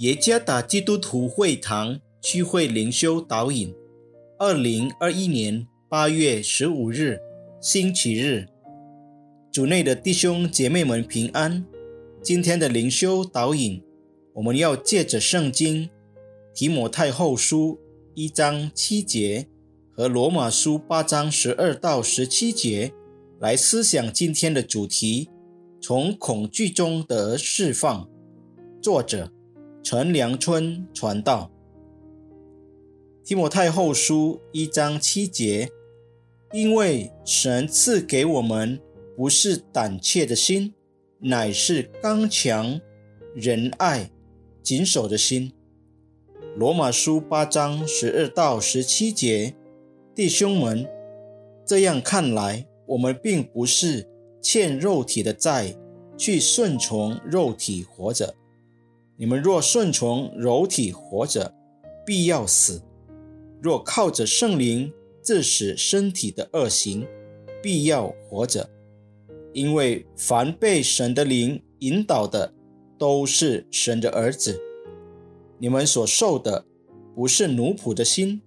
耶加达基督徒会堂聚会灵修导引，二零二一年八月十五日，星期日，主内的弟兄姐妹们平安。今天的灵修导引，我们要借着圣经提摩太后书一章七节和罗马书八章十二到十七节来思想今天的主题：从恐惧中得释放。作者。陈良春传道，提摩太后书一章七节，因为神赐给我们不是胆怯的心，乃是刚强、仁爱、谨守的心。罗马书八章十二到十七节，弟兄们，这样看来，我们并不是欠肉体的债，去顺从肉体活着。你们若顺从肉体活着，必要死；若靠着圣灵致使身体的恶行，必要活着。因为凡被神的灵引导的，都是神的儿子。你们所受的不是奴仆的心，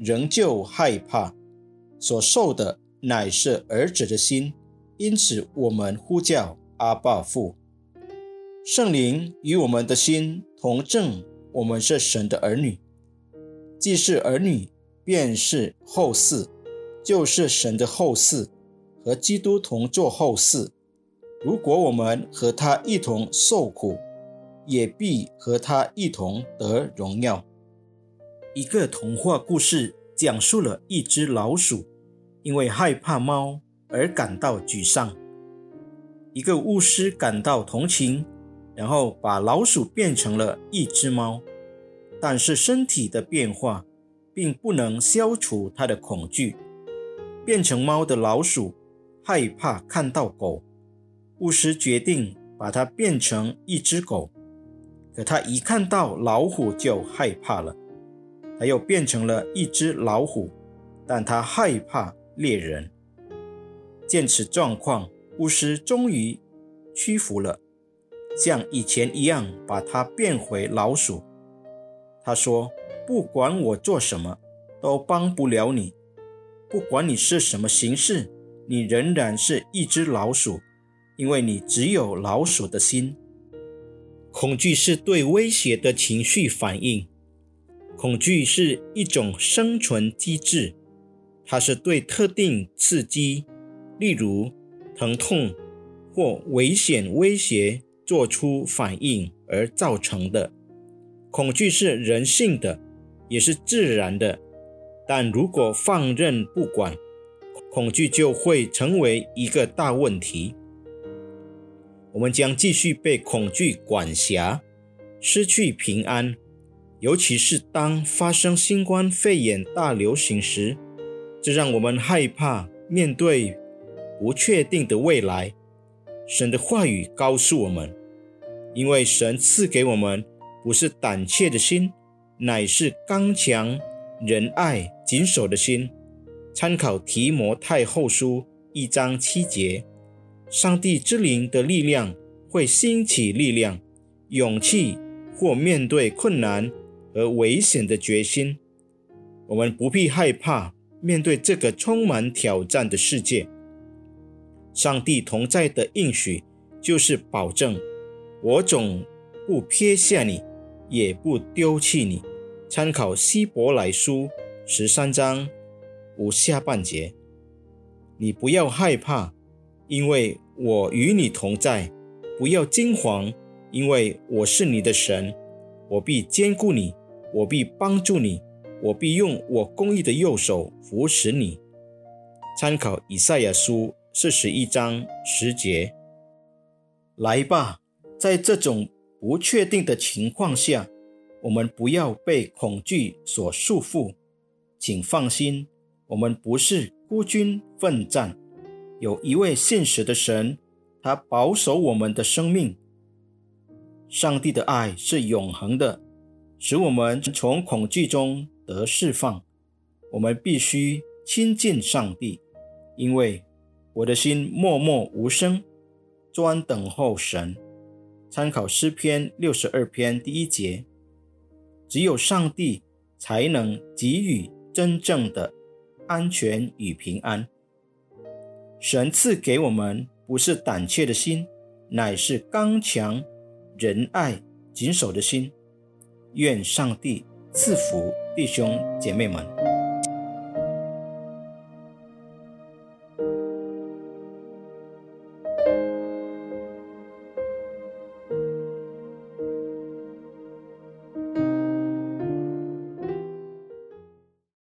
仍旧害怕；所受的乃是儿子的心，因此我们呼叫阿爸父。圣灵与我们的心同证，我们是神的儿女。既是儿女，便是后嗣，就是神的后嗣，和基督同作后嗣。如果我们和他一同受苦，也必和他一同得荣耀。一个童话故事讲述了一只老鼠因为害怕猫而感到沮丧，一个巫师感到同情。然后把老鼠变成了一只猫，但是身体的变化并不能消除它的恐惧。变成猫的老鼠害怕看到狗，巫师决定把它变成一只狗。可他一看到老虎就害怕了。他又变成了一只老虎，但他害怕猎人。见此状况，巫师终于屈服了。像以前一样，把它变回老鼠。他说：“不管我做什么，都帮不了你。不管你是什么形式，你仍然是一只老鼠，因为你只有老鼠的心。恐惧是对威胁的情绪反应。恐惧是一种生存机制，它是对特定刺激，例如疼痛或危险威胁。”做出反应而造成的恐惧是人性的，也是自然的。但如果放任不管，恐惧就会成为一个大问题。我们将继续被恐惧管辖，失去平安。尤其是当发生新冠肺炎大流行时，这让我们害怕面对不确定的未来。神的话语告诉我们。因为神赐给我们不是胆怯的心，乃是刚强、仁爱、谨守的心。参考提摩太后书一章七节，上帝之灵的力量会兴起力量、勇气或面对困难和危险的决心。我们不必害怕面对这个充满挑战的世界。上帝同在的应许就是保证。我总不撇下你，也不丢弃你。参考希伯来书十三章五下半节。你不要害怕，因为我与你同在；不要惊惶，因为我是你的神。我必坚固你，我必帮助你，我必用我公义的右手扶持你。参考以赛亚书四十一章十节。来吧。在这种不确定的情况下，我们不要被恐惧所束缚。请放心，我们不是孤军奋战，有一位现实的神，他保守我们的生命。上帝的爱是永恒的，使我们从恐惧中得释放。我们必须亲近上帝，因为我的心默默无声，专等候神。参考诗篇六十二篇第一节。只有上帝才能给予真正的安全与平安。神赐给我们不是胆怯的心，乃是刚强、仁爱、谨守的心。愿上帝赐福弟兄姐妹们。